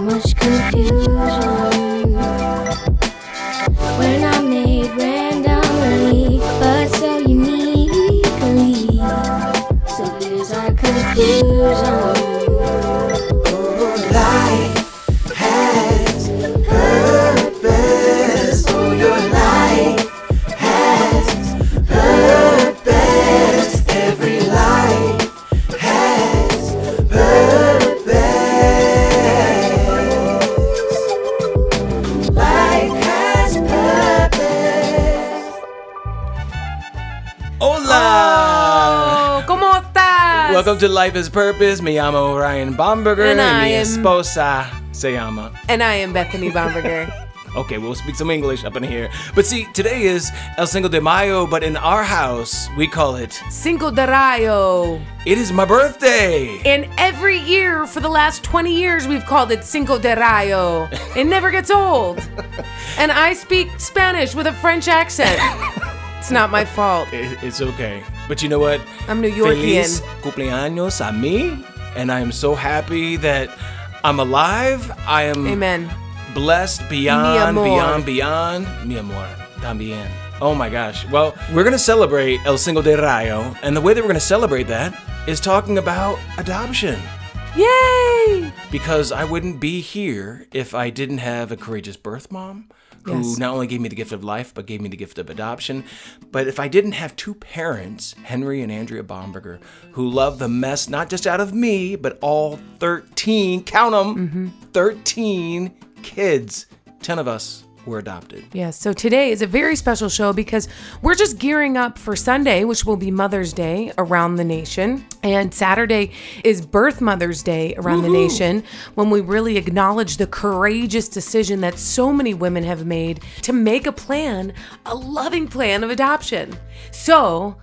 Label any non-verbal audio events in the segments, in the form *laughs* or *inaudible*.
much confusion. Life is Purpose. Me llamo Ryan Bomberger. And I mi am- esposa se llama. And I am Bethany Bomberger. *laughs* Okay, we'll speak some English up in here. But see, today is El Cinco de Mayo, but in our house, we call it Cinco de Rayo. It is my birthday. And every year for the last 20 years, we've called it Cinco de Rayo. It never gets old. *laughs* And I speak Spanish with a French accent. *laughs* It's not my fault. It- It's okay. But you know what? I'm New Yorkian. Feliz cumpleaños a mí. And I am so happy that I'm alive. I am Amen. blessed beyond, beyond, beyond. Mi amor, también. Oh my gosh. Well, we're going to celebrate El Cinco de Rayo. And the way that we're going to celebrate that is talking about adoption. Yay! Because I wouldn't be here if I didn't have a courageous birth mom who Yes. not only gave me the gift of life, but gave me the gift of adoption. But if I didn't have two parents, Henry and Andrea Bomberger, who love the mess not just out of me, but all 13, count them, mm-hmm. 13 kids. 10 of us were adopted. Yes, so today is a very special show because we're just gearing up for Sunday, which will be Mother's Day around the nation. And Saturday is Birth Mother's Day around the nation when we really acknowledge the courageous decision that so many women have made to make a plan, a loving plan of adoption. So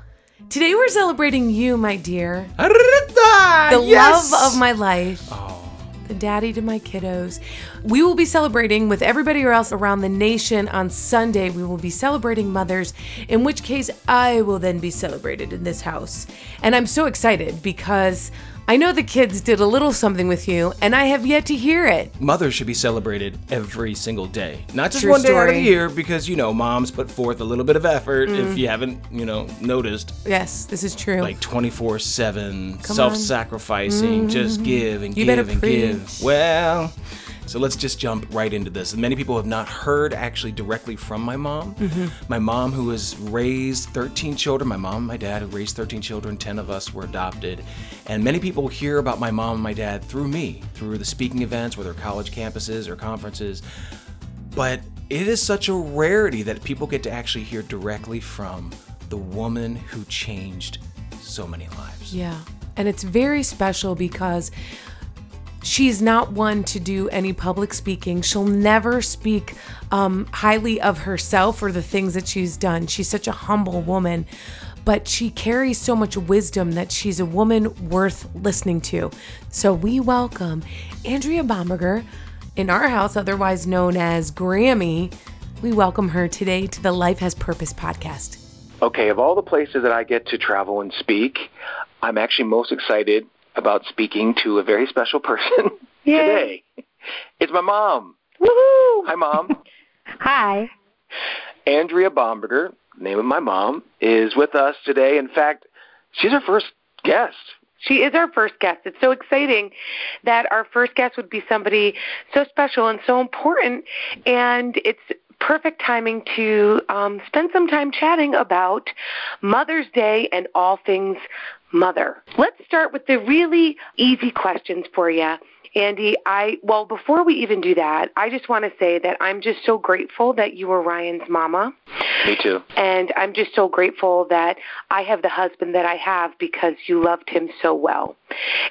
today we're celebrating you, my dear, the Yes! love of my life. The daddy to my kiddos. We will be celebrating with everybody else around the nation on Sunday. We will be celebrating mothers, in which case I will then be celebrated in this house. And I'm so excited because I know the kids did a little something with you, and I have yet to hear it. Mothers should be celebrated every single day, not just True one day out of the year, because you know moms put forth a little bit of effort. Mm. If you haven't, you know, noticed, Yes, this is true. like 24 7 self-sacrificing just give and You give better and give preach. well so let's just jump right into this many people have not heard actually directly from my mom Mm-hmm. my mom who has raised 13 children my mom and my dad who raised 13 children 10 of us were adopted and many people hear about my mom and my dad through me through the speaking events whether college campuses or conferences but it is such a rarity that people get to actually hear directly from the woman who changed so many lives. Yeah. And it's very special because she's not one to do any public speaking. She'll never speak um, highly of herself or the things that she's done. She's such a humble woman, but she carries so much wisdom that she's a woman worth listening to. So we welcome Andrea Bomberger in our house, otherwise known as Grammy. We welcome her today to the Life Has Purpose podcast. Okay, of all the places that I get to travel and speak, I'm actually most excited about speaking to a very special person *laughs* today. It's my mom. Woohoo! Hi, Mom. *laughs* Hi. Andrea Bomberger, name of my mom, is with us today. In fact, she's our first guest. She is our first guest. It's so exciting that our first guest would be somebody so special and so important. And it's perfect timing to um, spend some time chatting about Mother's Day and all things mother. Let's start with the really easy questions for you. Andy, I well before we even do that, I just want to say that I'm just so grateful that you were Ryan's mama. Me too. And I'm just so grateful that I have the husband that I have because you loved him so well.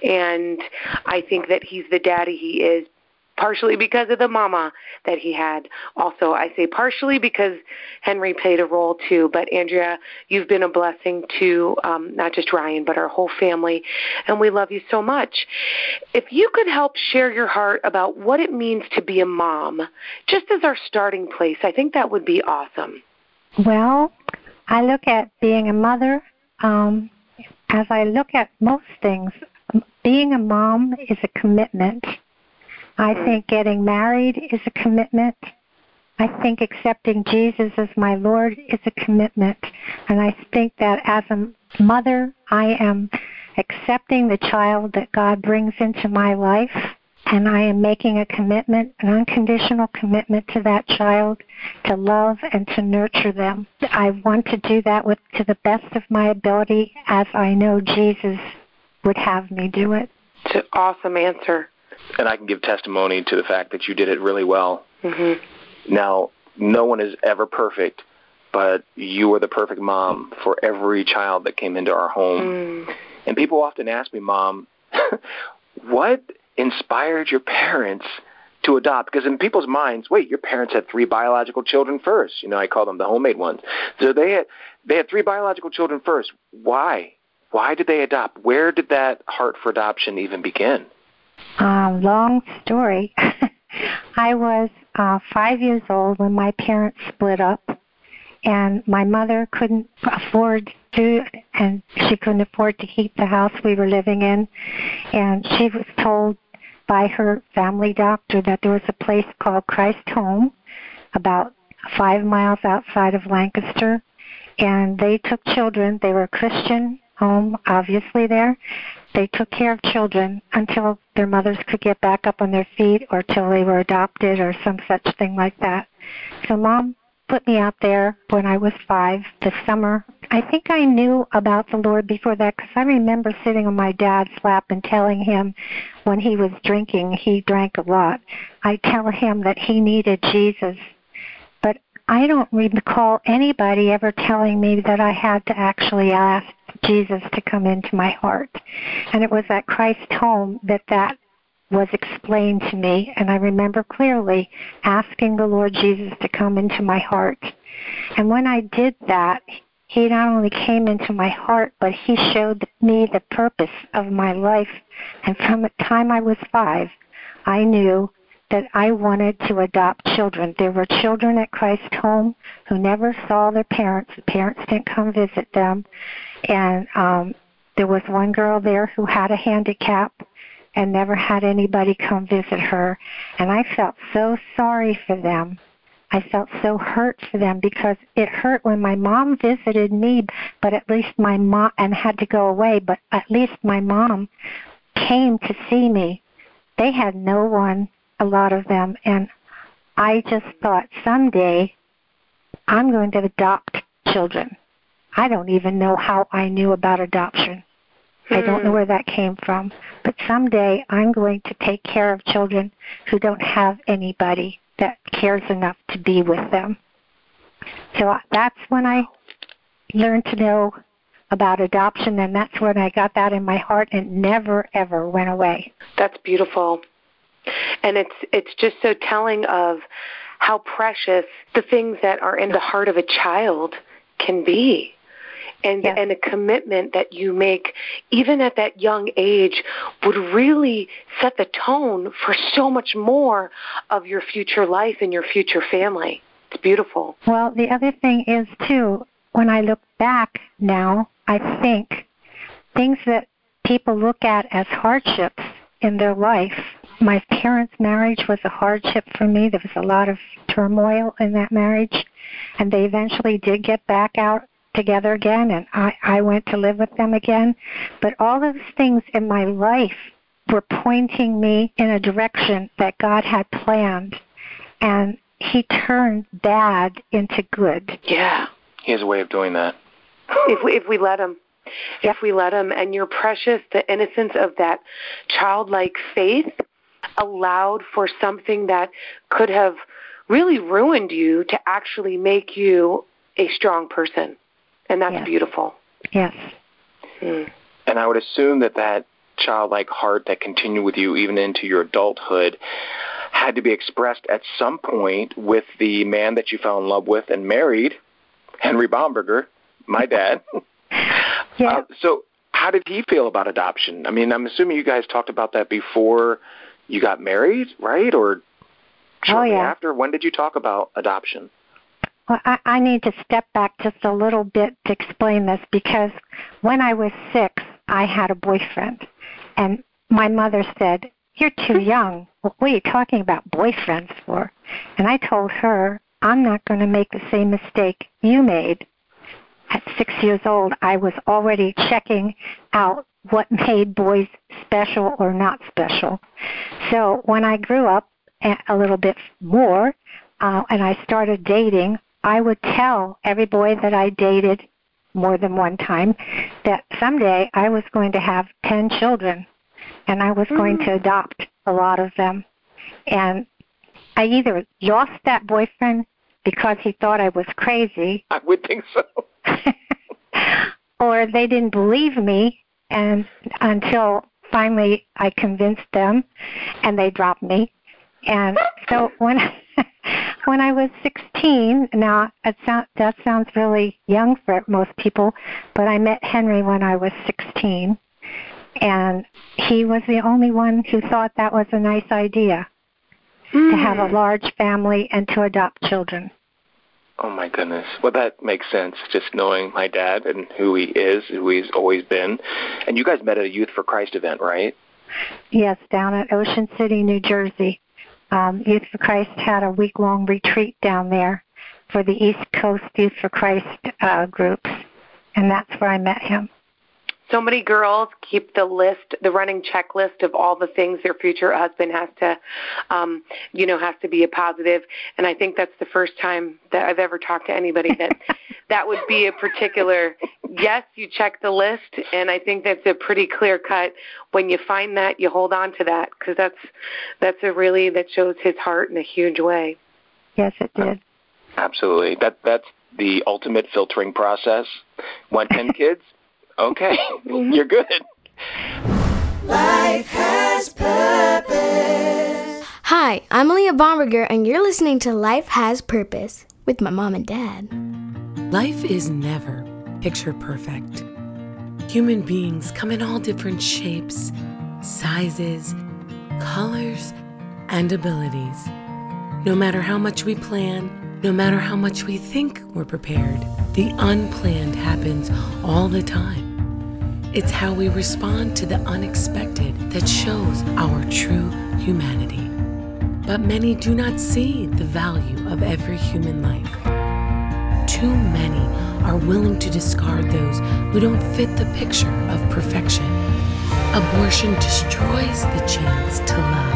And I think that he's the daddy he is partially because of the mama that he had. Also, I say partially because Henry played a role too. But Andrea, you've been a blessing to um, not just Ryan, but our whole family. And we love you so much. If you could help share your heart about what it means to be a mom, just as our starting place, I think that would be awesome. Well, I look at being a mother um, as I look at most things. Being a mom is a commitment. I think getting married is a commitment. I think accepting Jesus as my Lord is a commitment. And I think that as a mother, I am accepting the child that God brings into my life. And I am making a commitment, an unconditional commitment to that child to love and to nurture them. I want to do that with to the best of my ability as I know Jesus would have me do it. It's an awesome answer. And I can give testimony to the fact that you did it really well. hmm Now, no one is ever perfect, but you were the perfect mom for every child that came into our home. Mm. And people often ask me, Mom, *laughs* what inspired your parents to adopt? Because in people's minds, wait, your parents had three biological children first. You know, I call them the homemade ones. So they had they had three biological children first. Why? Why did they adopt? Where did that heart for adoption even begin? Uh, long story. *laughs* I was uh, five years old when my parents split up, and my mother couldn't afford to, and she couldn't afford to keep the house we were living in. And she was told by her family doctor that there was a place called Christ Home about five miles outside of Lancaster. And they took children. They were a Christian home, obviously, there. They took care of children until their mothers could get back up on their feet or till they were adopted or some such thing like that. So mom put me out there when I was five this summer. I think I knew about the Lord before that because I remember sitting on my dad's lap and telling him when he was drinking, he drank a lot. I tell him that he needed Jesus. But I don't recall anybody ever telling me that I had to actually ask Jesus to come into my heart. And it was at Christ home that that was explained to me, and I remember clearly asking the Lord Jesus to come into my heart. And when I did that, He not only came into my heart, but He showed me the purpose of my life. And from the time I was five, I knew that I wanted to adopt children. There were children at Christ Home who never saw their parents. The parents didn't come visit them. And um, there was one girl there who had a handicap and never had anybody come visit her. And I felt so sorry for them. I felt so hurt for them because it hurt when my mom visited me, but at least my mom, and had to go away, but at least my mom came to see me. They had no one, a lot of them, and I just thought someday I'm going to adopt children. I don't even know how I knew about adoption. I don't know hmm. where that came from. But someday I'm going to take care of children who don't have anybody that cares enough to be with them. So that's when I learned to know about adoption and that's when I got that in my heart and never ever went away. That's beautiful. And it's it's just so telling of how precious the things that are in the heart of a child can be and yes. and a commitment that you make even at that young age would really set the tone for so much more of your future life and your future family. It's beautiful. Well, the other thing is too, when I look back now, I think things that people look at as hardships in their life. My parents' marriage was a hardship for me. There was a lot of turmoil in that marriage, and they eventually did get back out together again and I, I went to live with them again. But all those things in my life were pointing me in a direction that God had planned. And He turned bad into good. Yeah. He has a way of doing that. If we, if we let Him. If we let Him. And you're precious, the innocence of that childlike faith allowed for something that could have really ruined you to actually make you a strong person and that's yes. beautiful. Yes. Mm. And I would assume that that childlike heart that continued with you even into your adulthood had to be expressed at some point with the man that you fell in love with and married, Henry Bomberger, my dad. *laughs* yeah. Uh, so, how did he feel about adoption? I mean, I'm assuming you guys talked about that before you got married, right? Or shortly oh, yeah. after? When did you talk about adoption? Well, I, I need to step back just a little bit to explain this because when I was six, I had a boyfriend, and my mother said, "You're too young. What are you talking about boyfriends for?" And I told her, "I'm not going to make the same mistake you made." At six years old, I was already checking out what made boys special or not special. So when I grew up a little bit more, uh, and I started dating, I would tell every boy that I dated more than one time that someday I was going to have 10 children and I was mm-hmm. going to mm. adopt a lot of them. And I either lost that boyfriend because he thought I was crazy. I would think so. *laughs* or they didn't believe me and until finally I convinced them, and they dropped me. And so when *laughs* *laughs* when I was 16, now it sound, that sounds really young for most people, but I met Henry when I was 16, and he was the only one who thought that was a nice idea mm. to have a hmm. large family and to adopt children. Oh my goodness. Well, that makes sense. Just knowing my dad and who he is, who he's always been. And you guys met at a Youth for Christ event, right? Yes, down at Ocean City, New Jersey. Um, Youth for Christ had a week long retreat down there for the East Coast Youth for Christ uh, groups, and that's where I met him so many girls keep the list, the running checklist of all the things their future husband has to, um, you know, has to be a positive. And I think that's the first time that I've ever talked to anybody that *laughs* that would be a particular. Yes, you check the list, and I think that's a pretty clear cut. When you find that, you hold on to that because that's that's a really that shows his heart in a huge way. Yes, it did. Absolutely. That that's the ultimate filtering process. Want ten *laughs* kids? Okay, *laughs* you're good. Life has purpose. Hi, I'm Leah Bomberger, and you're listening to Life Has Purpose with my mom and dad. Life is never picture perfect. Human beings come in all different shapes, sizes, colors, and abilities. No matter how much we plan, no matter how much we think we're prepared, the unplanned happens all the time. It's how we respond to the unexpected that shows our true humanity. But many do not see the value of every human life. Too many are willing to discard those who don't fit the picture of perfection. Abortion destroys the chance to love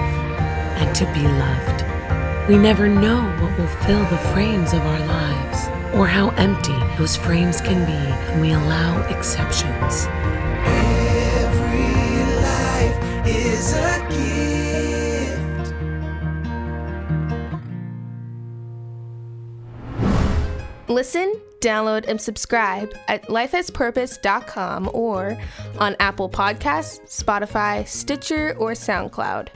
and to be loved. We never know what will fill the frames of our lives or how empty those frames can be when we allow exceptions. Is a gift. Listen, download, and subscribe at lifehaspurpose.com or on Apple Podcasts, Spotify, Stitcher, or SoundCloud.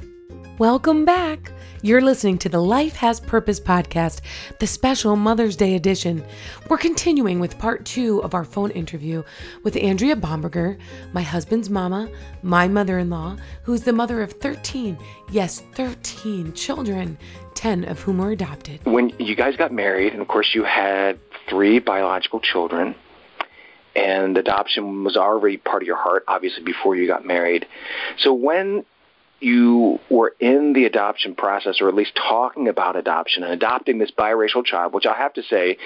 Welcome back. You're listening to the Life Has Purpose podcast, the special Mother's Day edition. We're continuing with part two of our phone interview with Andrea Bomberger, my husband's mama, my mother in law, who's the mother of 13, yes, 13 children, 10 of whom were adopted. When you guys got married, and of course you had three biological children, and adoption was already part of your heart, obviously, before you got married. So when you were in the adoption process, or at least talking about adoption and adopting this biracial child, which I have to say,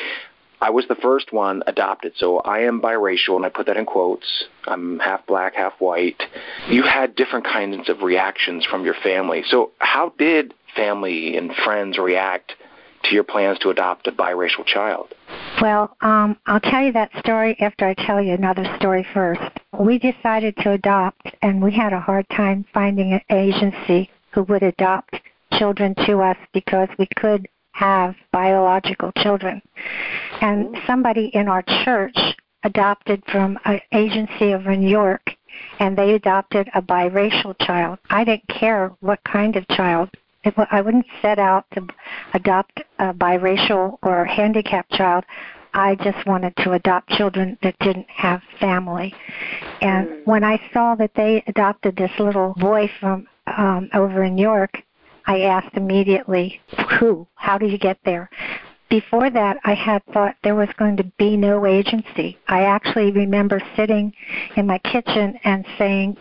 I was the first one adopted, so I am biracial, and I put that in quotes. I'm half black, half white. You had different kinds of reactions from your family. So, how did family and friends react to your plans to adopt a biracial child? Well, um, I'll tell you that story after I tell you another story first. We decided to adopt, and we had a hard time finding an agency who would adopt children to us because we could have biological children. And somebody in our church adopted from an agency over in New York, and they adopted a biracial child. I didn't care what kind of child I wouldn't set out to adopt a biracial or handicapped child. I just wanted to adopt children that didn't have family. And mm. when I saw that they adopted this little boy from um, over in New York, I asked immediately, who? How did you get there? Before that, I had thought there was going to be no agency. I actually remember sitting in my kitchen and saying,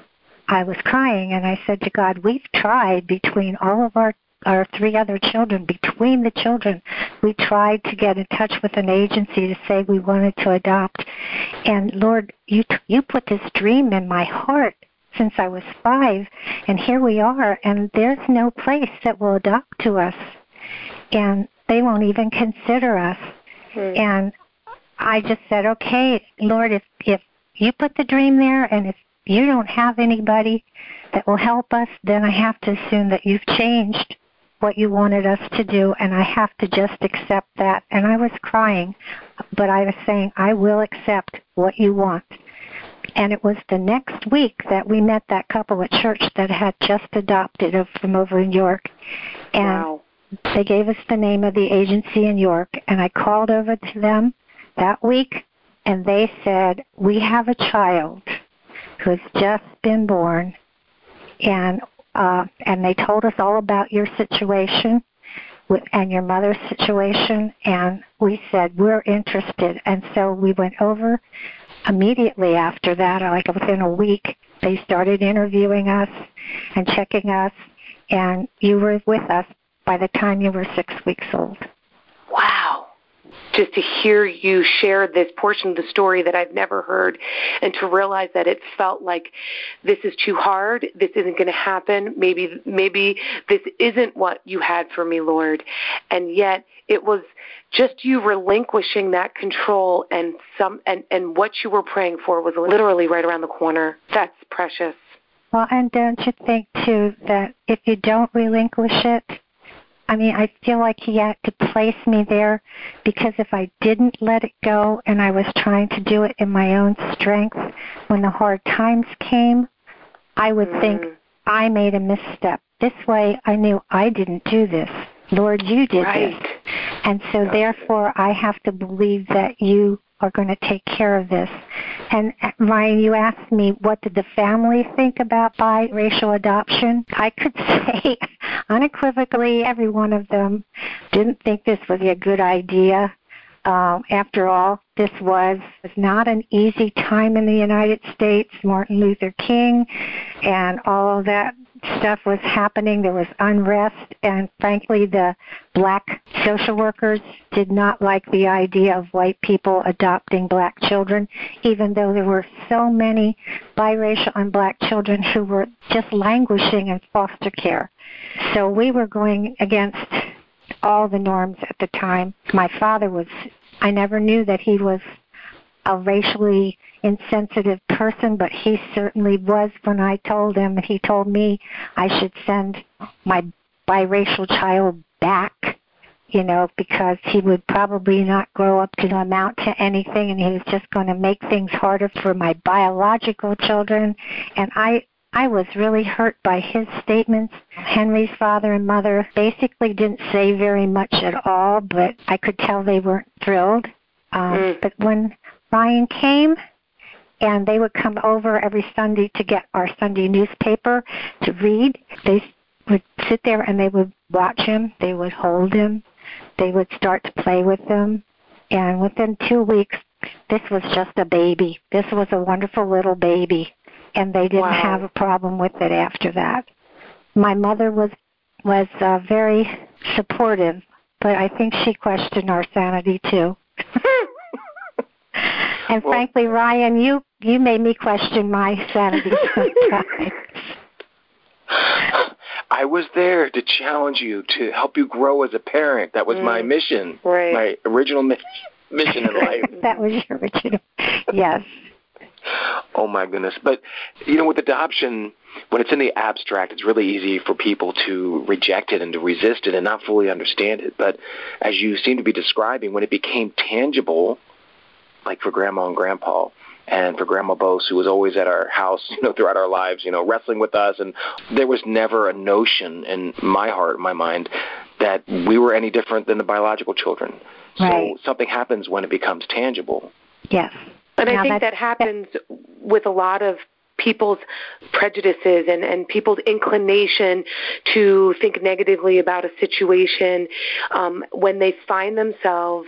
I was crying and I said to God, We've tried between all of our our three other children, between the children, we tried to get in touch with an agency to say we wanted to adopt. And Lord, you you put this dream in my heart since I was five, and here we are, and there's no place that will adopt to us, and they won't even consider us. Hmm. And I just said, okay, Lord, if if you put the dream there, and if you don't have anybody that will help us, then I have to assume that you've changed what you wanted us to do, and I have to just accept that. And I was crying, but I was saying, I will accept what you want. And it was the next week that we met that couple at church that had just adopted from over in York. And wow. they gave us the name of the agency in York. And I called over to them that week, and they said, We have a child who has just been born. And uh, and they told us all about your situation and your mother's situation, and we said we're interested. And so we went over immediately after that, like within a week, they started interviewing us and checking us, and you were with us by the time you were six weeks old. Wow. Just to hear you share this portion of the story that I've never heard and to realize that it felt like this is too hard, this isn't going to happen, maybe maybe this isn't what you had for me, Lord. And yet it was just you relinquishing that control and some and and what you were praying for was literally right around the corner. That's precious. Well, and don't you think too that if you don't relinquish it, I mean, I feel like he had to place me there because if I didn't let it go and I was trying to do it in my own strength, when the hard times came, I would mm. think I made a misstep. This way, I knew I didn't do this. Lord, you did right. this. And so therefore I have to believe that you are going to take care of this. And Ryan, you asked me what did the family think about biracial adoption? I could *laughs* say unequivocally every one of them didn't think this was a good idea. Um, after all, this was, was not an easy time in the United States. Martin Luther King and all of that stuff was happening. There was unrest, and frankly, the black social workers did not like the idea of white people adopting black children, even though there were so many biracial and black children who were just languishing in foster care. So we were going against all the norms at the time. My father was, I never knew that he was a racially insensitive person, but he certainly was when I told him. He told me I should send my biracial child back, you know, because he would probably not grow up to amount to anything and he was just going to make things harder for my biological children. And I I was really hurt by his statements. Henry's father and mother basically didn't say very much at all, but I could tell they weren't thrilled. Um, mm. But when Ryan came, and they would come over every Sunday to get our Sunday newspaper to read. They would sit there and they would watch him, they would hold him, they would start to play with him, and within two weeks, this was just a baby. This was a wonderful little baby, and they didn't wow. have a problem with it after that. My mother was was uh, very supportive, but I think she questioned our sanity too. *laughs* And well, frankly, Ryan, you you made me question my sanity *laughs* sometimes. I was there to challenge you, to help you grow as a parent. That was mm, my mission, right. my original mi- mission in life. *laughs* that was your original, yes. Oh my goodness! But you know, with adoption, when it's in the abstract, it's really easy for people to reject it and to resist it and not fully understand it. But as you seem to be describing, when it became tangible, like for grandma and grandpa and for grandma Bose who was always at our house, *laughs* you know, throughout our lives, you know, wrestling with us and there was never a notion in my heart, my mind, that we were any different than the biological children. Right. So something happens when it becomes tangible. Yes. And now I think that happens with a lot of people's prejudices and, and people's inclination to think negatively about a situation um, when they find themselves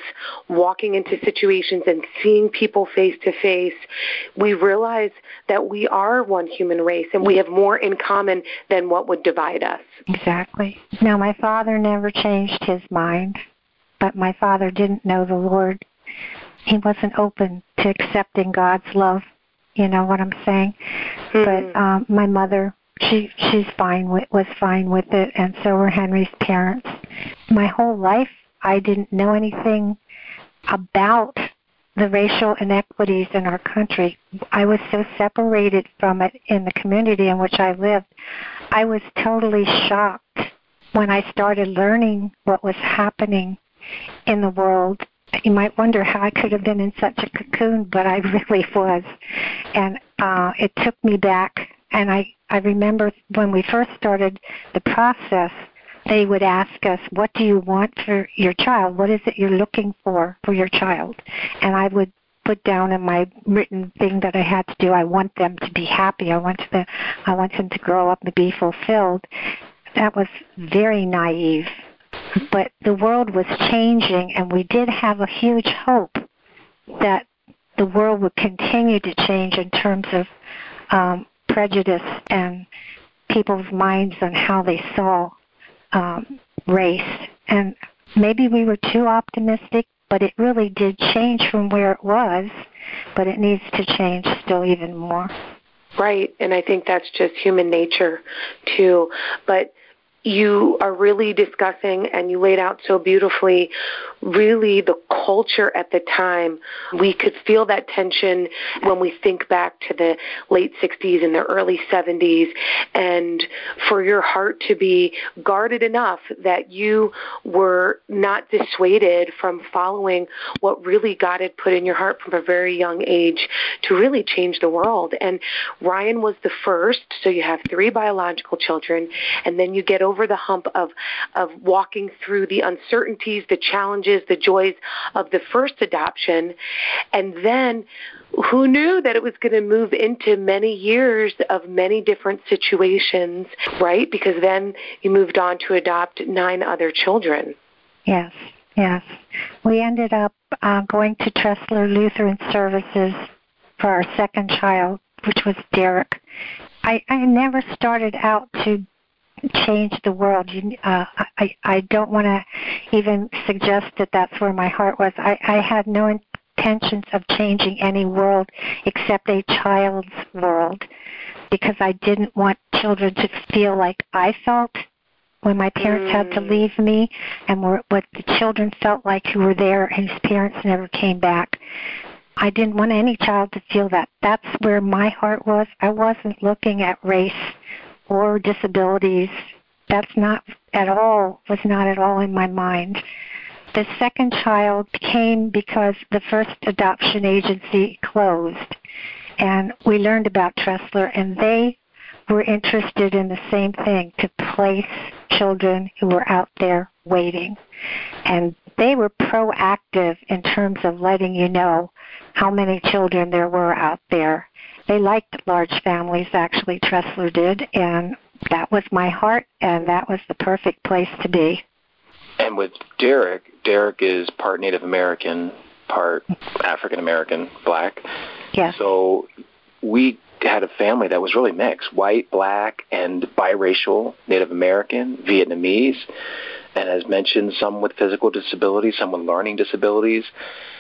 walking into situations and seeing people face to face, we realize that we are one human race and we have more in common than what would divide us. Exactly. Now, my father never changed his mind, but my father didn't know the Lord. He wasn't open to accepting God's love you know what I'm saying? Mm-hmm. But um, my mother, she she's fine with was fine with it, and so were Henry's parents. My whole life, I didn't know anything about the racial inequities in our country. I was so separated from it in the community in which I lived. I was totally shocked when I started learning what was happening in the world you might wonder how I could have been in such a cocoon, but I *laughs* really was. And uh, it took me back. And I, I remember when we first started the process, they would ask us, What do you want for your child? What is it you're looking for for your child? And I would put down in my written thing that I had to do. I want them to be happy. I want them, I want them to grow up and be fulfilled. That was very naive. But the world was changing, and we did have a huge hope that the world would continue to change in terms of um, prejudice and people's minds on how they saw um, race. And maybe we were too optimistic, but it really did change from where it was, but it needs to change still even more. Right, and I think that's just human nature too. But you are really discussing and you laid out so beautifully really the culture at the time. We could feel that tension when we think back to the late 60s and the early 70s and for your heart to be guarded enough that you were not dissuaded from following what really God had put in your heart from a very young age to really change the world. And Ryan was the first, so you have three biological children and then you get over over the hump of of walking through the uncertainties, the challenges, the joys of the first adoption, and then who knew that it was going to move into many years of many different situations, right? Because then you moved on to adopt nine other children. Yes, yes. We ended up uh, going to Tressler Lutheran Services for our second child, which was Derek. I, I never started out to change the world. You, uh, I, I don't want to even suggest that that's where my heart was. I, I had no intentions of changing any world except a child's world because I didn't want children to feel like I felt when my parents mm. had to mm. leave me and were, what the children felt like who were there and whose parents never came back. I didn't want any child to feel that. That's where my heart was. I wasn't looking at race or disabilities. That's not at all, was not at all in my mind. The second child came because the first adoption agency closed. And we learned about Tressler, and they were interested in the same thing to place children who were out there waiting. And they were proactive in terms of letting you know how many children there were out there they liked large families, actually, Tressler did, and that was my heart, and that was the perfect place to be. And with Derek, Derek is part Native American, part African American, black. Yes. So we had a family that was really mixed white, black, and biracial, Native American, Vietnamese and as mentioned, some with physical disabilities, some with learning disabilities.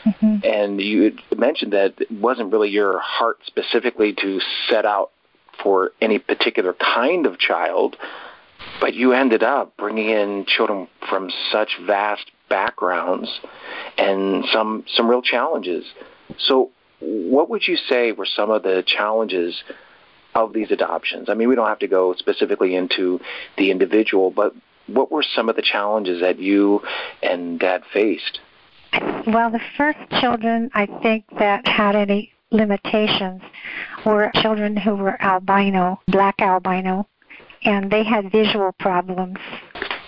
Mm-hmm. And you mentioned that it wasn't really your heart specifically to set out for any particular kind of child, but you ended up bringing in children from such vast backgrounds and some some real challenges. So, what would you say were some of the challenges of these adoptions? I mean, we don't have to go specifically into the individual, but what were some of the challenges that you and Dad faced? Well, the first children I think that had any limitations were children who were albino, black albino, and they had visual problems.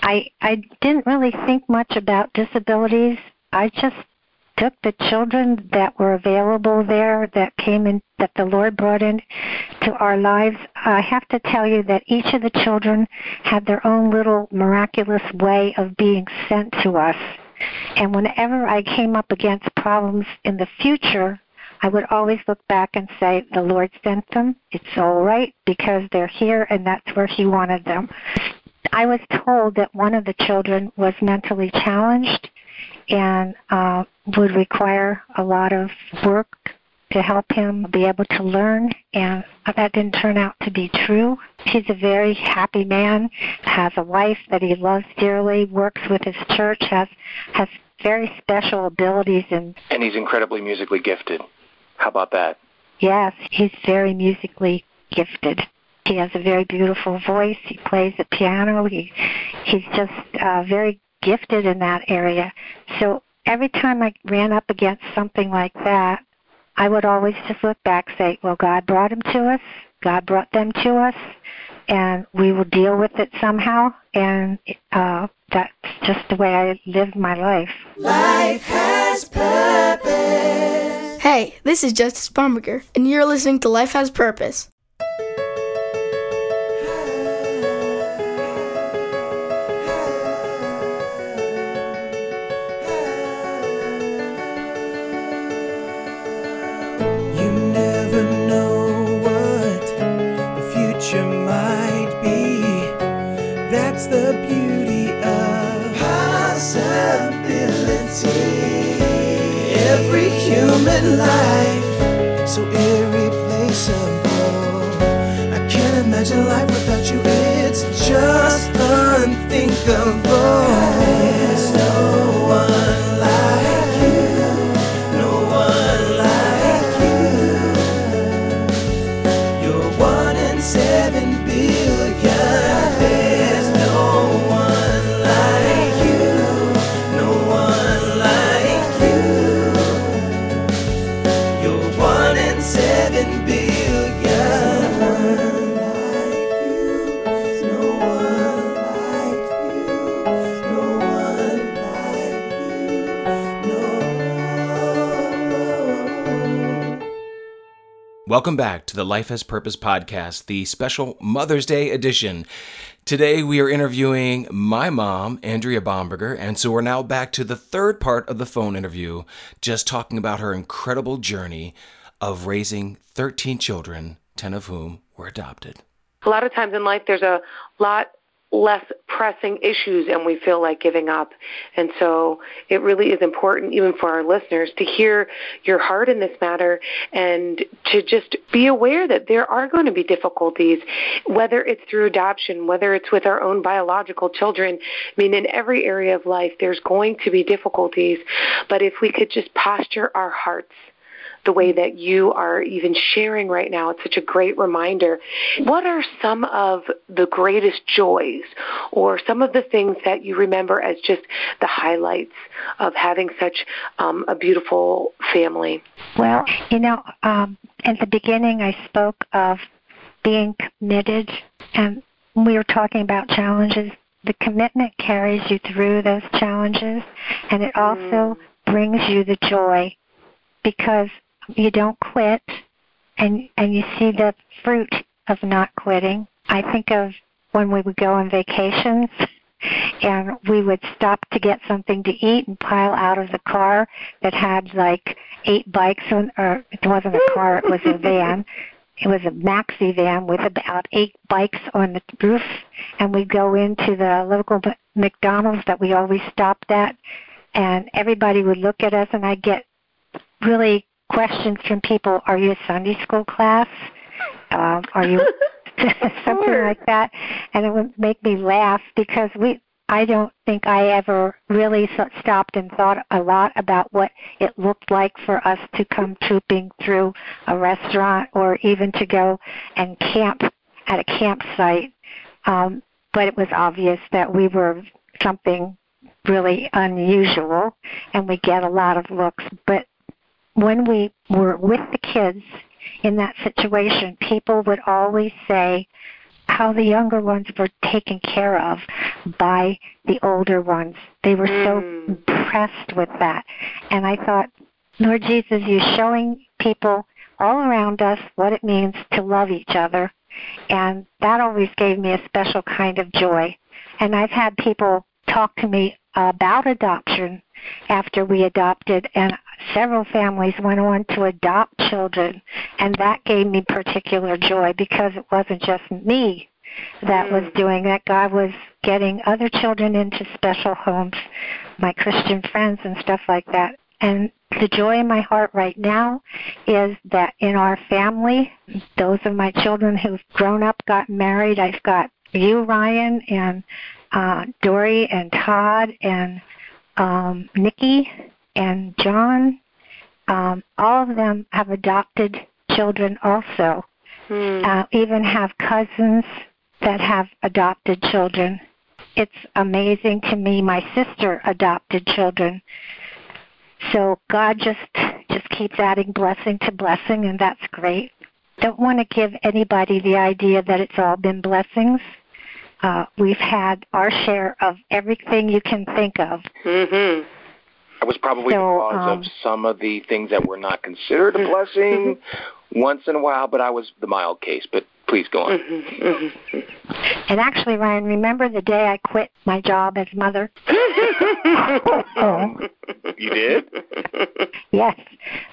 I I didn't really think much about disabilities. I just took the children that were available there that came in that the Lord brought in to our lives. I have to tell you that each of the children had their own little miraculous way of being sent to us. And whenever I came up against problems in the future, I would always look back and say, The Lord sent them. It's all right because they're here and that's where He wanted them. I was told that one of the children was mentally challenged and uh, would require a lot of work to help him be able to learn, and that didn't turn out to be true. He's a very happy man, has a wife that he loves dearly, works with his church, has has very special abilities, and and he's incredibly musically gifted. How about that? Yes, he's very musically gifted. He has a very beautiful voice. He plays the piano. He he's just uh, very gifted in that area. So every time I ran up against something like that, I would always just look back, say, well, God brought them to us, God brought them to us, and we will deal with it somehow. And uh, that's just the way I live my life. Life has purpose. Hey, this is Justice Bomberger, and you're listening to Life Has Purpose. Every human life, so irreplaceable. I can't imagine life without you, it's just unthinkable. Welcome back to the Life Has Purpose podcast, the special Mother's Day edition. Today we are interviewing my mom, Andrea Bomberger, and so we're now back to the third part of the phone interview, just talking about her incredible journey of raising 13 children, 10 of whom were adopted. A lot of times in life, there's a lot less pressing issues and we feel like giving up. And so it really is important, even for our listeners, to hear your heart in this matter and to just be aware that there are going to be difficulties, whether it's through adoption, whether it's with our own biological children. I mean, in every area of life, there's going to be difficulties. But if we could just posture our hearts the way that you are even sharing right now. It's such a great reminder. What are some of the greatest joys or some of the things that you remember as just the highlights of having such um, a beautiful family? Well, you know, um, at the beginning I spoke of being committed, and we were talking about challenges. The commitment carries you through those challenges, and it also brings you the joy because you don't quit, and and you see the fruit of not quitting. I think of when we would go on vacations *laughs* and we would stop to get something to eat and pile out of the car that had like eight bikes on or it wasn't a car it was a van *laughs* it was a maxi van with about eight bikes on the roof and we'd go into the local mcdonald's that we always stopped at and everybody would look at us and i'd get really questions from people are you a sunday school class um, are you *laughs* *laughs* something Sure. like that and it would make me laugh because we I don't think I ever really stopped and thought a lot about what it looked like for us to come trooping through a restaurant or even to go and camp at a campsite. Um, but it was obvious that we were something really unusual and we get a lot of looks. But when we were with the kids in that situation, people would always say how the younger ones were taken care of by the older ones. They were so Mm. impressed with that. And I thought, Lord Jesus, you're showing people all around us what it means to love each other. And that always gave me a special kind of joy. And I've had people talk to me about adoption after we adopted, and several families went on to adopt children, and that gave me particular joy because it wasn't just me that was doing that. God was getting other children into special homes, my Christian friends and stuff like that. And the joy in my heart right now is that in our family, those of my children who've grown up, got married, I've got you, Ryan, and uh, Dory, and Todd, and um, Nikki, and John. Um, all of them have adopted children also. Hmm. Uh, even have cousins that have adopted children. It's amazing to me. My sister adopted children. So God just just keeps adding blessing to blessing, and that's great. Don't want to give anybody the idea that it's all been blessings. Uh, we've had our share of everything you can think of. Mhm. I was probably So, the cause um, of some of the things that were not considered a blessing once in a while, but I was the mild case. But please go on. Mhm. Mhm. And actually, Ryan, remember the day I quit my job as mother? Oh. *laughs* *laughs* You did? Yes,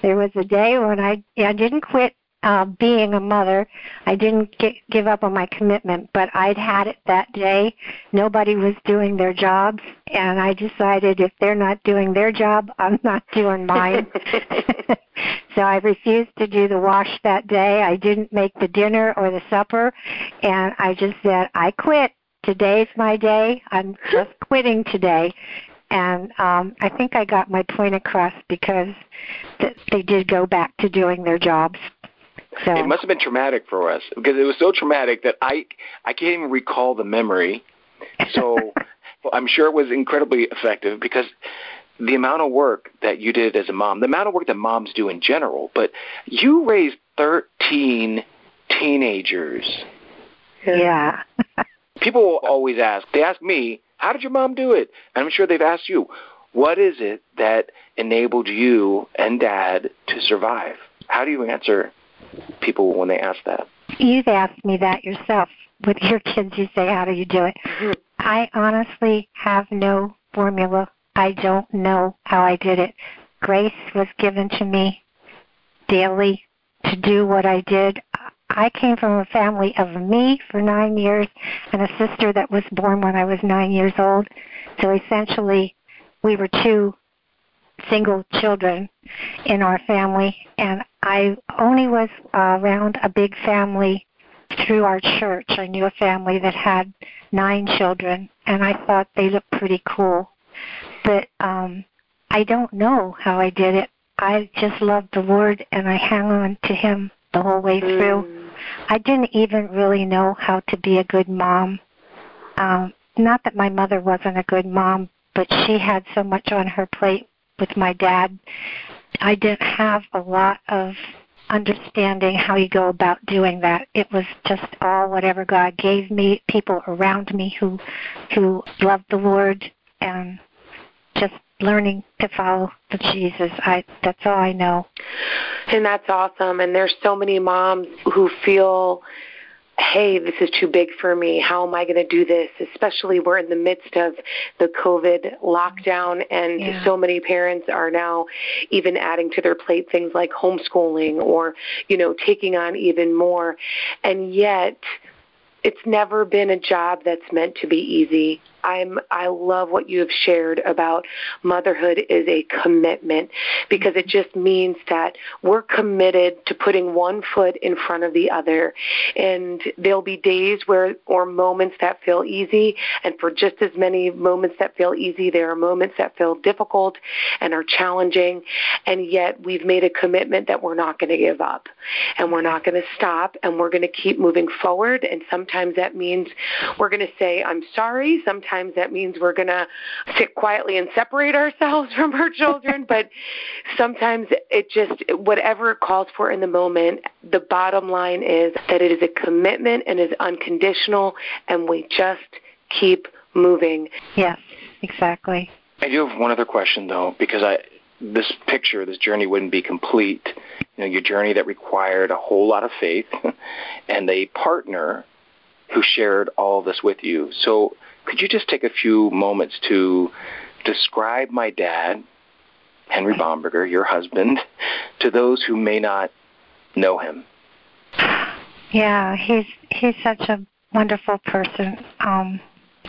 there was a day when I I didn't quit uh, being a mother. I didn't get, give up on my commitment, but I'd had it that day. Nobody was doing their jobs, and I decided if they're not doing their job, *laughs* I'm not doing mine. *laughs* so I refused to do the wash that day. I didn't make the dinner or the supper, and I just said, I quit. Today's my day. I'm just *laughs* quitting today. And um, I think I got my point across because th- they did go back to doing their jobs. So It must have been traumatic for us because it was so traumatic that I I can't even recall the memory. So *laughs* I'm sure it was incredibly effective because the amount of work that you did as a mom, the amount of work that moms do in general, but you raised 13 teenagers. yeah, *laughs* People will always ask. They ask me, "How did your mom do it?" And I'm sure they've asked you, "What is it that enabled you and dad to survive?" How do you answer people when they ask that? you've asked me that yourself with your kids. You say, "How do you do it?" Mm-hmm. I honestly have no formula. I don't know how I did it. Grace was given to me daily to do what I did. I came from a family of me for nine years and a sister that was born when I was nine years old. So essentially, we were two single children in our family, and I only was uh, around a big family through our church. I knew a family that had nine children, and I thought they looked pretty cool. But um, I don't know how I did it. I just loved the Lord, and I hang on to Him the whole way through. I didn't even really know how to be a good mom. Um, not that my mother wasn't a good mom, but she had so much on her plate with my dad. I didn't have a lot of understanding how you go about doing that. It was just all whatever God gave me, people around me who who loved the Lord and just learning to follow the Jesus. I that's all I know. And that's awesome. And there's so many moms who feel, hey, this is too big for me. How am I going to do this? Especially we're in the midst of the COVID lockdown, and Yeah. so many parents are now even adding to their plate things like homeschooling or, you know, taking on even more. And yet, it's never been a job that's meant to be easy. I'm I love what you have shared about motherhood is a commitment because it just means that we're committed to putting one foot in front of the other. And there'll be days where or moments that feel easy. And for just as many moments that feel easy there are moments that feel difficult and are challenging. And yet we've made a commitment that we're not going to give up. And we're not going to stop. And we're going to keep moving forward. And sometimes that means we're going to say I'm sorry. Sometimes that means we're going to sit quietly and separate ourselves *laughs* from our children but sometimes it just whatever it calls for in the moment the bottom line is that it is a commitment and is unconditional and we just keep moving Yes, exactly. I do have one other question though, because I this picture, this journey wouldn't be complete. You know, your journey that required a whole lot of faith *laughs* and a partner who shared all this with you. So could you just take a few moments to describe my dad, Henry Bomberger, your husband, to those who may not know him? Yeah, he's he's such a wonderful person. Um,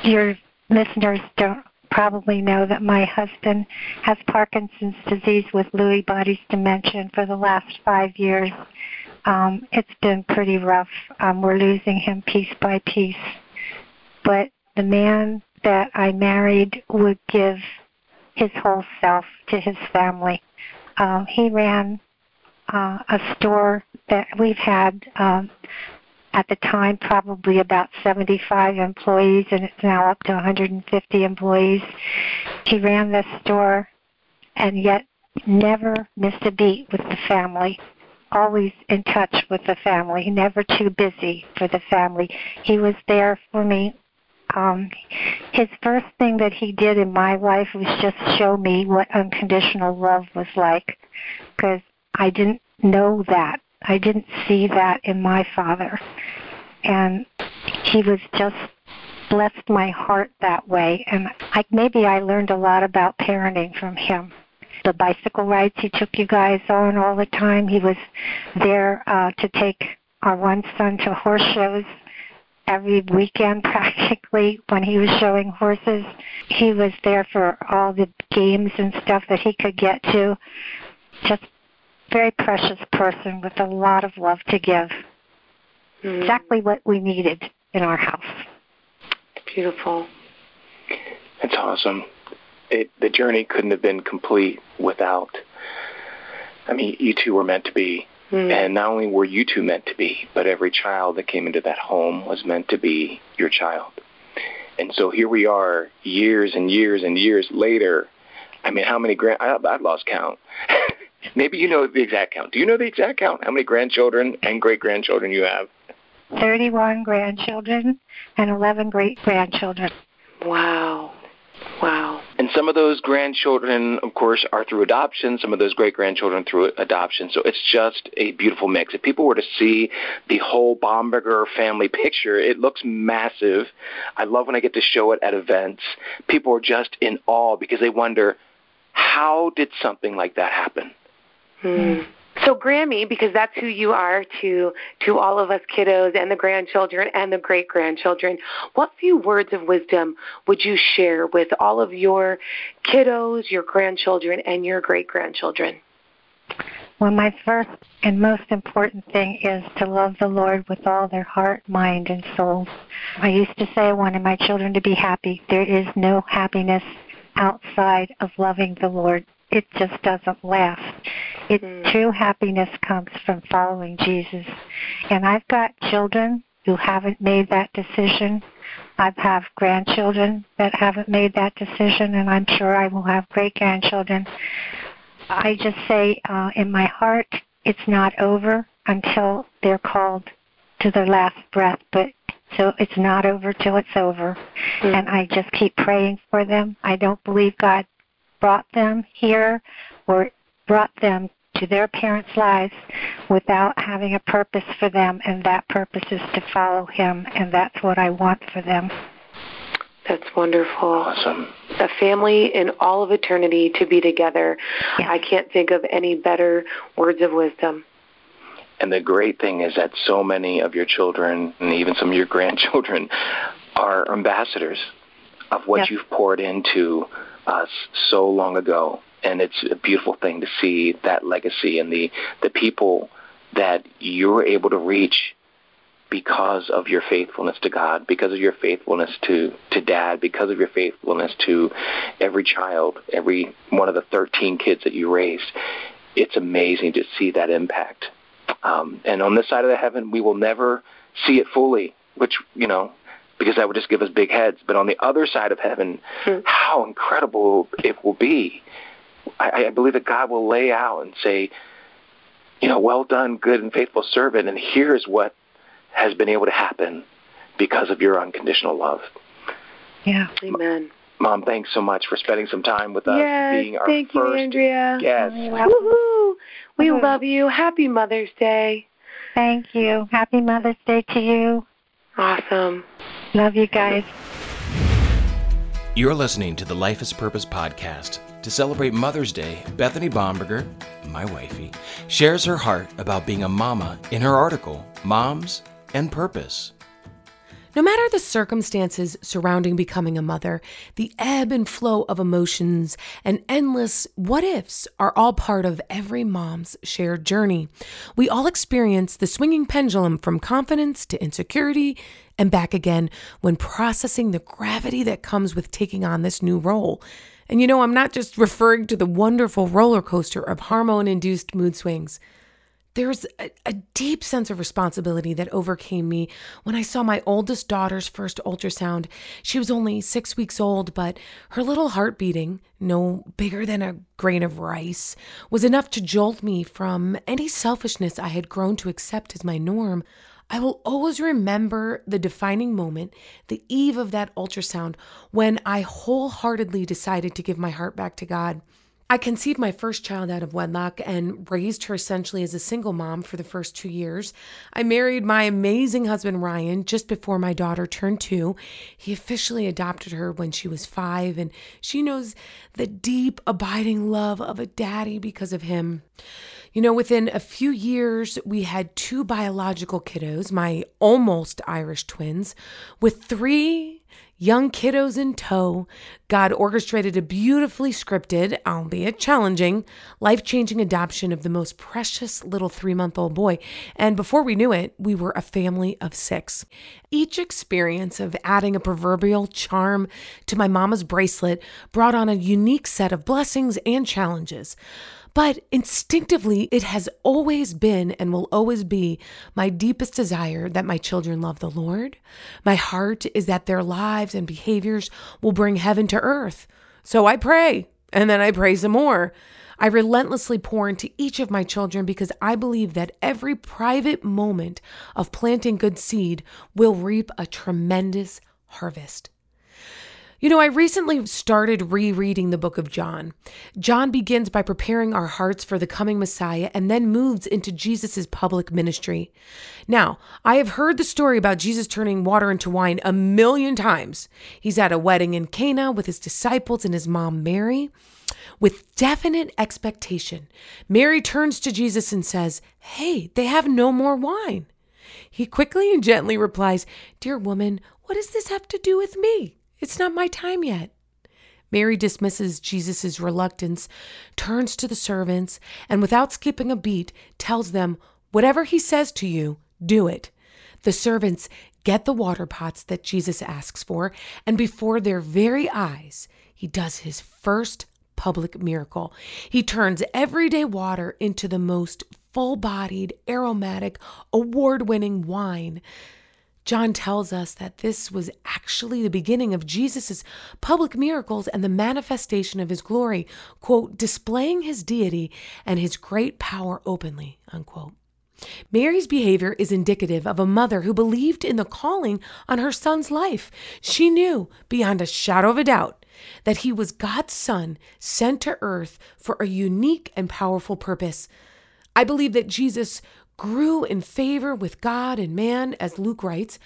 your listeners don't probably know that my husband has Parkinson's disease with Lewy bodies dementia for the last five years. Um, it's been pretty rough. Um, we're losing him piece by piece. But the man that I married would give his whole self to his family. Um, he ran uh, a store that we've had um, at the time probably about 75 employees, and it's now up to 150 employees. He ran this store, and yet never missed a beat with the family. Always in touch with the family, never too busy for the family. He was there for me. Um, his first thing that he did in my life was just show me what unconditional love was like, because I didn't know that. I didn't see that in my father, and he was just blessed my heart that way. And I, maybe I learned a lot about parenting from him. The bicycle rides he took you guys on all the time. He was there uh, to take our one son to horse shows every weekend *laughs* practically when he was showing horses. He was there for all the games and stuff that he could get to. Just very precious person with a lot of love to give. Mm. Exactly what we needed in our house. Beautiful. That's awesome. It, the journey couldn't have been complete without. I mean, you two were meant to be, Mm. and not only were you two meant to be, but every child that came into that home was meant to be your child. And so here we are, years and years and years later. I mean, how many grand? I, I've lost count. *laughs* Maybe you know the exact count. Do you know the exact count? How many grandchildren and great grandchildren you have? 31 grandchildren and 11 great grandchildren. Wow. Wow. Some of those grandchildren, of course, are through adoption. Some of those great grandchildren through adoption. So it's just a beautiful mix. If people were to see the whole Bomberger family picture, it looks massive. I love when I get to show it at events. People are just in awe because they wonder, how did something like that happen? Mm. So Grammy, because that's who you are to to all of us kiddos and the grandchildren and the great grandchildren, what few words of wisdom would you share with all of your kiddos, your grandchildren, and your great grandchildren? Well, my first and most important thing is to love the Lord with all their heart, mind, and soul. I used to say I wanted my children to be happy. There is no happiness outside of loving the Lord. It just doesn't last. It Mm. true happiness comes from following Jesus. And I've got children who haven't made that decision. I have grandchildren that haven't made that decision, and I'm sure I will have great grandchildren. I just say uh, in my heart, it's not over until they're called to their last breath. But so it's not over till it's over, Mm. and I just keep praying for them. I don't believe God brought them here or brought them to their parents' lives without having a purpose for them, and that purpose is to follow Him, and that's what I want for them. That's wonderful. Awesome. A family in all of eternity to be together. Yes. I can't think of any better words of wisdom. And the great thing is that so many of your children and even some of your *laughs* grandchildren are ambassadors of what Yes. you've poured into us so long ago. And it's a beautiful thing to see that legacy and the, the people that you're able to reach because of your faithfulness to God, because of your faithfulness to, to dad, because of your faithfulness to every child, every one of the 13 kids that you raised. It's amazing to see that impact. Um, and on this side of the heaven, we will never see it fully, which, you know, because that would just give us big heads. But on the other side of heaven, Hmm. how incredible it will be. I, I believe that God will lay out and say, you know, well done, good and faithful servant, and here's what has been able to happen because of your unconditional love. Yeah. Amen. Mom, thanks so much for spending some time with us, yes, being our thank you, Andrea. guest. Woohoo! We Mhm. love you. Happy Mother's Day. Thank you. Happy Mother's Day to you. Awesome. Love you guys. You're listening to the Life Has Purpose podcast. To celebrate Mother's Day, Bethany Bomberger, my wifey, shares her heart about being a mama in her article, Moms and Purpose. No matter the circumstances surrounding becoming a mother, the ebb and flow of emotions and endless what ifs are all part of every mom's shared journey. We all experience the swinging pendulum from confidence to insecurity and back again when processing the gravity that comes with taking on this new role. And you know, I'm not just referring to the wonderful roller coaster of hormone induced mood swings. There's a, a, deep sense of responsibility that overcame me when I saw my oldest daughter's first ultrasound. She was only six weeks old, but her little heart beating, no bigger than a grain of rice, was enough to jolt me from any selfishness I had grown to accept as my norm. I will always remember the defining moment, the eve of that ultrasound, when I wholeheartedly decided to give my heart back to God. I conceived my first child out of wedlock and raised her essentially as a single mom for the first two years. I married my amazing husband, Ryan, just before my daughter turned two. He officially adopted her when she was five, and she knows the deep, abiding love of a daddy because of him. You know, within a few years, we had two biological kiddos, my almost Irish twins, with three young kiddos in tow, God orchestrated a beautifully scripted, albeit challenging, life changing adoption of the most precious little three month old boy. And before we knew it, we were a family of six. Each experience of adding a proverbial charm to my mama's bracelet brought on a unique set of blessings and challenges. But instinctively, it has always been and will always be my deepest desire that my children love the Lord. My heart is that their lives and behaviors will bring heaven to earth. So I pray, and then I pray some more. I relentlessly pour into each of my children because I believe that every private moment of planting good seed will reap a tremendous harvest. You know, I recently started rereading the book of John. John begins by preparing our hearts for the coming Messiah and then moves into Jesus' public ministry. Now, I have heard the story about Jesus turning water into wine a million times. He's at a wedding in Cana with his disciples and his mom, Mary. With definite expectation, Mary turns to Jesus and says, Hey, they have no more wine. He quickly and gently replies, Dear woman, what does this have to do with me? It's not my time yet. Mary dismisses Jesus' reluctance, turns to the servants, and without skipping a beat, tells them, Whatever he says to you, do it. The servants get the water pots that Jesus asks for, and before their very eyes, he does his first public miracle. He turns everyday water into the most full bodied, aromatic, award winning wine. John tells us that this was actually the beginning of Jesus' public miracles and the manifestation of his glory, quote, displaying his deity and his great power openly, unquote. Mary's behavior is indicative of a mother who believed in the calling on her son's life. She knew, beyond a shadow of a doubt, that he was God's son sent to earth for a unique and powerful purpose. I believe that Jesus grew in favor with God and man, as Luke writes,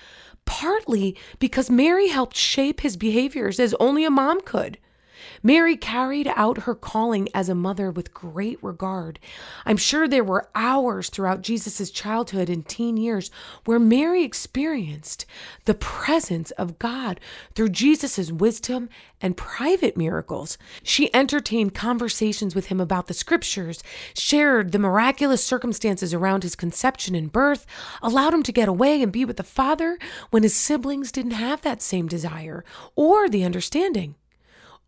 partly because Mary helped shape his behaviors as only a mom could. Mary carried out her calling as a mother with great regard. I'm sure there were hours throughout Jesus' childhood and teen years where Mary experienced the presence of God through Jesus' wisdom and private miracles. She entertained conversations with him about the scriptures, shared the miraculous circumstances around his conception and birth, allowed him to get away and be with the Father when his siblings didn't have that same desire or the understanding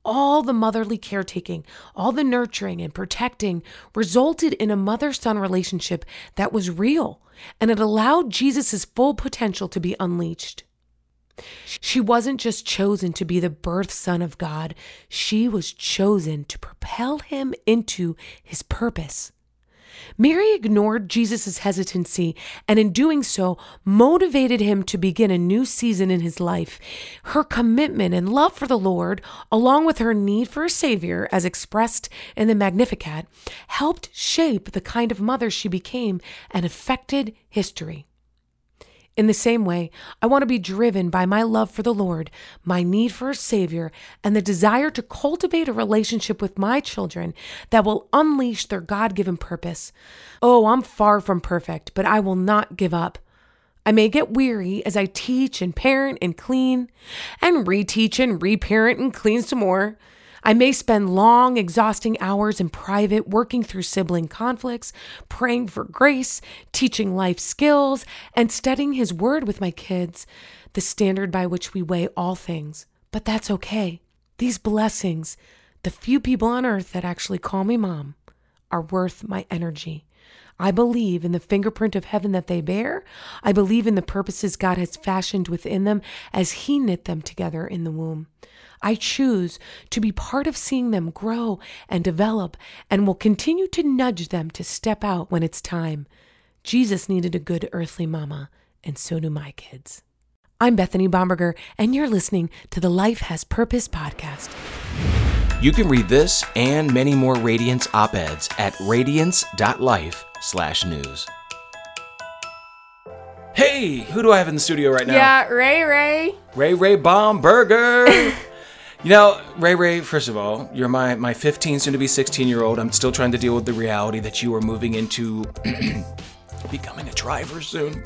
all the motherly caretaking, all the nurturing and protecting resulted in a mother son relationship that was real and it allowed Jesus' full potential to be unleashed. She wasn't just chosen to be the birth son of God, she was chosen to propel him into his purpose. Mary ignored Jesus' hesitancy and, in doing so, motivated him to begin a new season in his life. Her commitment and love for the Lord, along with her need for a Savior, as expressed in the Magnificat, helped shape the kind of mother she became and affected history. In the same way, I want to be driven by my love for the Lord, my need for a Savior, and the desire to cultivate a relationship with my children that will unleash their God given purpose. Oh, I'm far from perfect, but I will not give up. I may get weary as I teach and parent and clean, and reteach and reparent and clean some more. I may spend long, exhausting hours in private working through sibling conflicts, praying for grace, teaching life skills, and studying His Word with my kids, the standard by which we weigh all things. But that's okay. These blessings, the few people on earth that actually call me mom, are worth my energy. I believe in the fingerprint of heaven that they bear. I believe in the purposes God has fashioned within them as He knit them together in the womb. I choose to be part of seeing them grow and develop and will continue to nudge them to step out when it's time. Jesus needed a good earthly mama, and so do my kids. I'm Bethany Bomberger, and you're listening to the Life Has Purpose podcast. You can read this and many more Radiance op-eds at radiance.life slash news. Hey, who do I have in the studio right now? Yeah, Ray Ray. Ray Ray Bomberger. *laughs* you know, Ray Ray, first of all, you're my, my 15, soon to be 16 year old. I'm still trying to deal with the reality that you are moving into *clears throat* becoming a driver soon.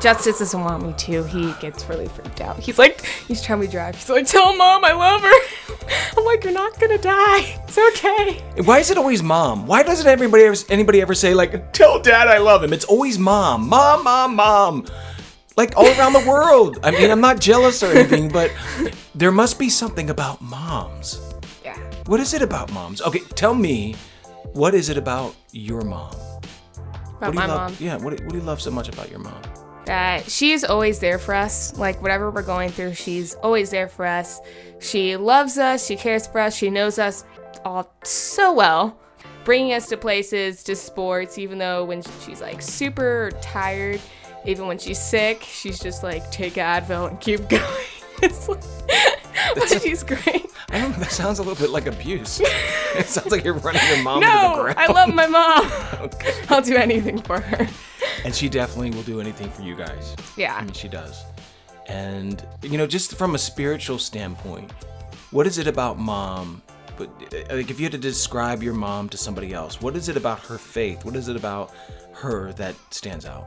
Justice doesn't want me to. He gets really freaked out. He's like, he's trying to drive. He's like, tell mom I love her. *laughs* I'm like, you're not gonna die. It's okay. Why is it always mom? Why doesn't everybody ever, anybody ever say like, tell dad I love him? It's always mom, mom, mom, mom. Like all around the world. I mean, I'm not jealous or anything, but there must be something about moms. Yeah. What is it about moms? Okay, tell me, what is it about your mom? About what do my you love, mom. Yeah, what, what do you love so much about your mom? that she is always there for us. Like whatever we're going through, she's always there for us. She loves us, she cares for us, she knows us all so well, bringing us to places, to sports, even though when she's like super tired, even when she's sick, she's just like take Advil and keep *laughs* going. it's like, *laughs* but *laughs* she's great. I don't know, that sounds a little bit like abuse. it sounds like you're running your mom into the No, ground. I love my mom. I'll do anything for her. And she definitely will do anything for you guys. Yeah. I mean, she does. And, you know, just from a spiritual standpoint, what is it about mom? But uh, like, if you had to describe your mom to somebody else, what is it about her faith? What is it about her that stands out?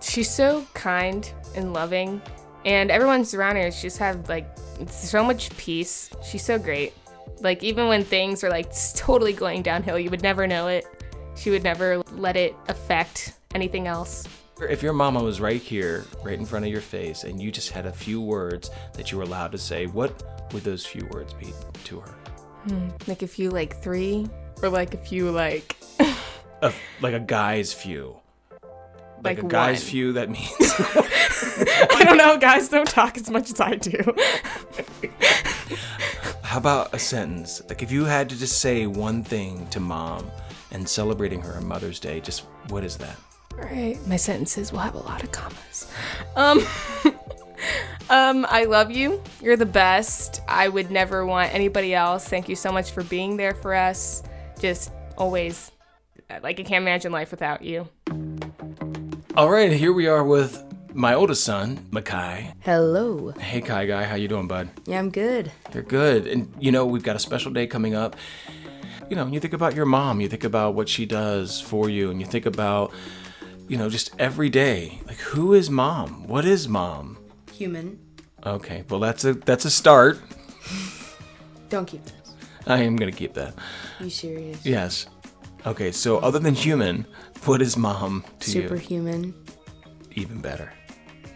She's so kind and loving and everyone surrounding her just have like so much peace she's so great like even when things are like totally going downhill you would never know it she would never let it affect anything else If your mama was right here, right in front of your face, and you just had a few words that you were allowed to say, what would those few words be to her? Hmm, like a few like three or like a few like A, like a guy's few. Like, Like a guy's one. few, that means. *laughs* *laughs* i don't know guys don't talk as much as i do *laughs* How about a sentence? Like if you had to just say one thing to mom and celebrating her on Mother's Day, just what is that? all right my sentences will have a lot of commas um um i love you you're the best i would never want anybody else thank you so much for being there for us just always like i can't imagine life without you All right, here we are with my oldest son, Makai. Hello. Hey, Kai guy, how you doing, bud? Yeah, I'm good. You're good. And you know, we've got a special day coming up. You know, you think about your mom, you think about what she does for you, and you think about, you know, just every day. Like who is mom? What is mom? Human. Okay, well that's a that's a start. Don't keep this. I am gonna keep that. You serious? Yes. Okay, so other than human, what is mom to you? Superhuman. Even better.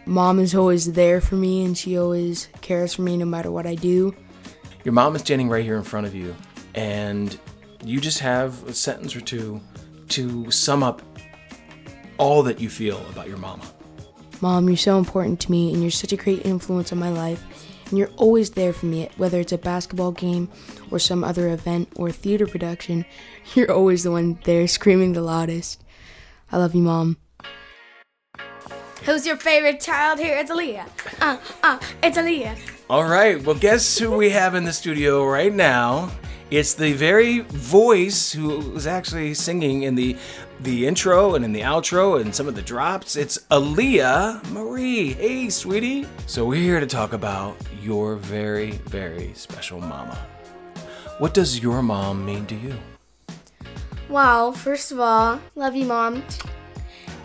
Mom is always there for me and she always cares for me no matter what I do. Your mom is standing right here in front of you, and you just have a sentence or two to sum up all that you feel about your mama. Mom, you're so important to me and you're such a great influence on my life. And you're always there for me, whether it's a basketball game or some other event or theater production. *laughs* You're always the one there screaming the loudest. I love you, Mom. Who's your favorite child here? It's Aaliyah. Uh, uh, it's Aaliyah. All right, well, guess who we have in the studio right now? It's the very voice who was actually singing in the the intro and in the outro and some of the drops. It's Aaliyah Marie. Hey, sweetie. So we're here to talk about your very, very special mama. What does your mom mean to you? Well, first of all, love you, mom.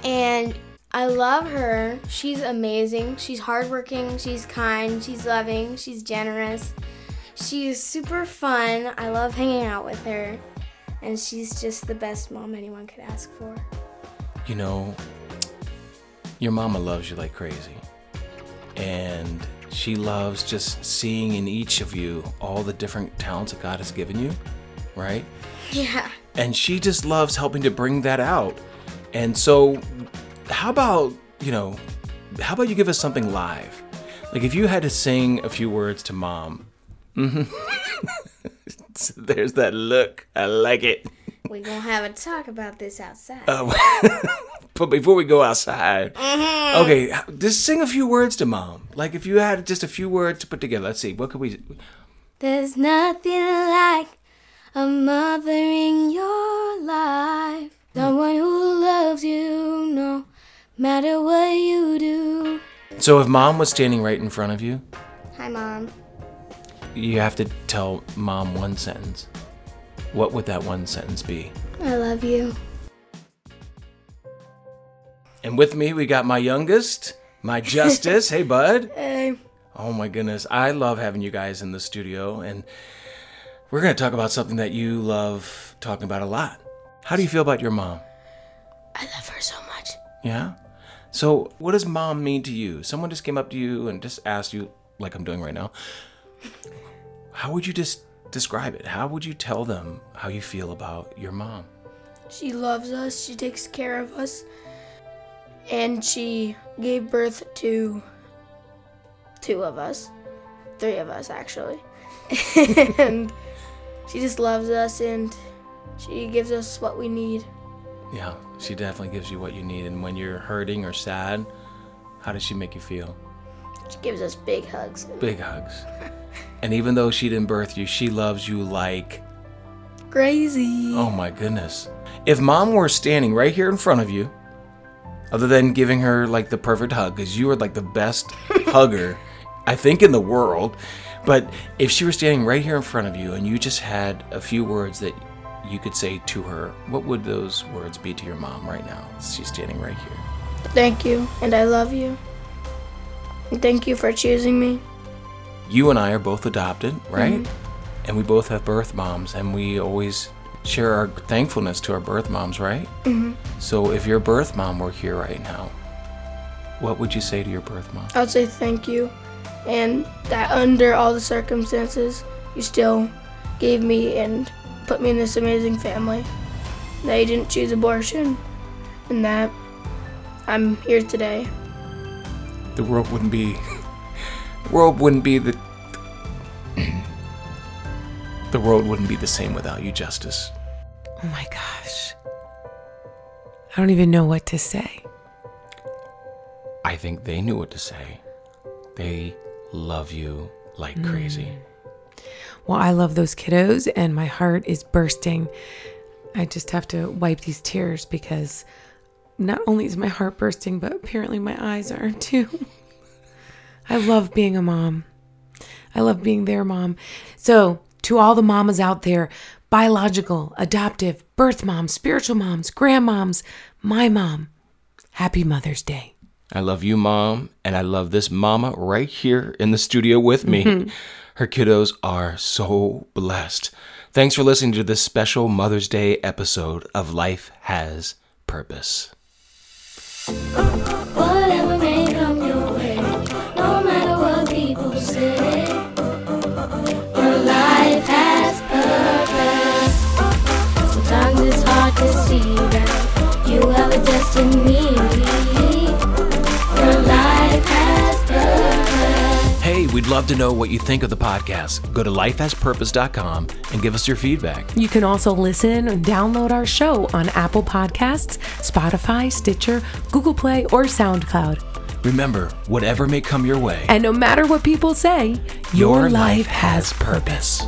And I love her. She's amazing. She's hardworking. She's kind. She's loving. She's generous. She's super fun. I love hanging out with her. And she's just the best mom anyone could ask for. You know, your mama loves you like crazy. And she loves just seeing in each of you all the different talents that God has given you, right? Yeah. and she just loves helping to bring that out. And so, how about, you know, how about you give us something live? Like if you had to sing a few words to mom. Mm-hmm. *laughs* *laughs* *laughs* There's that look. I like it. We're gonna have a talk about this outside. Uh, *laughs* but before we go outside, okay, just sing a few words to mom. Like if you had just a few words to put together. Let's see. What could we? There's nothing like a mother in your life. Someone who loves you no matter what you do. So if mom was standing right in front of you, Hi, Mom. You have to tell mom one sentence. What would that one sentence be? I love you. And with me, we got my youngest, my *laughs* Justice. hey, bud. Hey. Oh my goodness, I love having you guys in the studio, and we're going to talk about something that you love talking about a lot. How do you feel about your mom? I love her so much. Yeah? So, what does mom mean to you? Someone just came up to you and just asked you, like I'm doing right now, how would you just describe it? How would you tell them how you feel about your mom? She loves us, she takes care of us, and she gave birth to two of us. Three of us, actually. *laughs* and she just loves us and she gives us what we need. Yeah, she definitely gives you what you need. And when you're hurting or sad, how does she make you feel? She gives us big hugs. Big hugs. *laughs* And even though she didn't birth you, she loves you like, Crazy. oh my goodness. If mom were standing right here in front of you, other than giving her like the perfect hug, because you are like the best *laughs* hugger, I think, in the world. But if she were standing right here in front of you and you just had a few words that you could say to her, what would those words be to your mom right now? She's standing right here. Thank you, and I love you. Thank you for choosing me. You and I are both adopted, right? And we both have birth moms, and we always share our thankfulness to our birth moms, right? Mm-hmm. So if your birth mom were here right now, what would you say to your birth mom? I would say thank you, and that under all the circumstances, you still gave me and put me in this amazing family. That you didn't choose abortion, and that I'm here today. The world wouldn't be. The world wouldn't be the. the world wouldn't be the same without you, Justice. Oh my gosh. I don't even know what to say. I think they knew what to say. They love you like crazy. Mm. Well, I love those kiddos, and my heart is bursting. I just have to wipe these tears because not only is my heart bursting, but apparently my eyes are too. *laughs* I love being a mom. I love being their mom. So, to all the mamas out there, biological, adoptive, birth moms, spiritual moms, grandmoms, my mom, happy Mother's Day. I love you, mom, and I love this mama right here in the studio with me. Mm-hmm. Her kiddos are so blessed. Thanks for listening to this special Mother's Day episode of Life Has Purpose. *laughs* love to know what you think of the podcast. Go to lifehaspurpose.com and give us your feedback. You can also listen and download our show on Apple Podcasts, Spotify, Stitcher, Google Play, or SoundCloud. Remember, whatever may come your way, And no matter what people say, your life has purpose.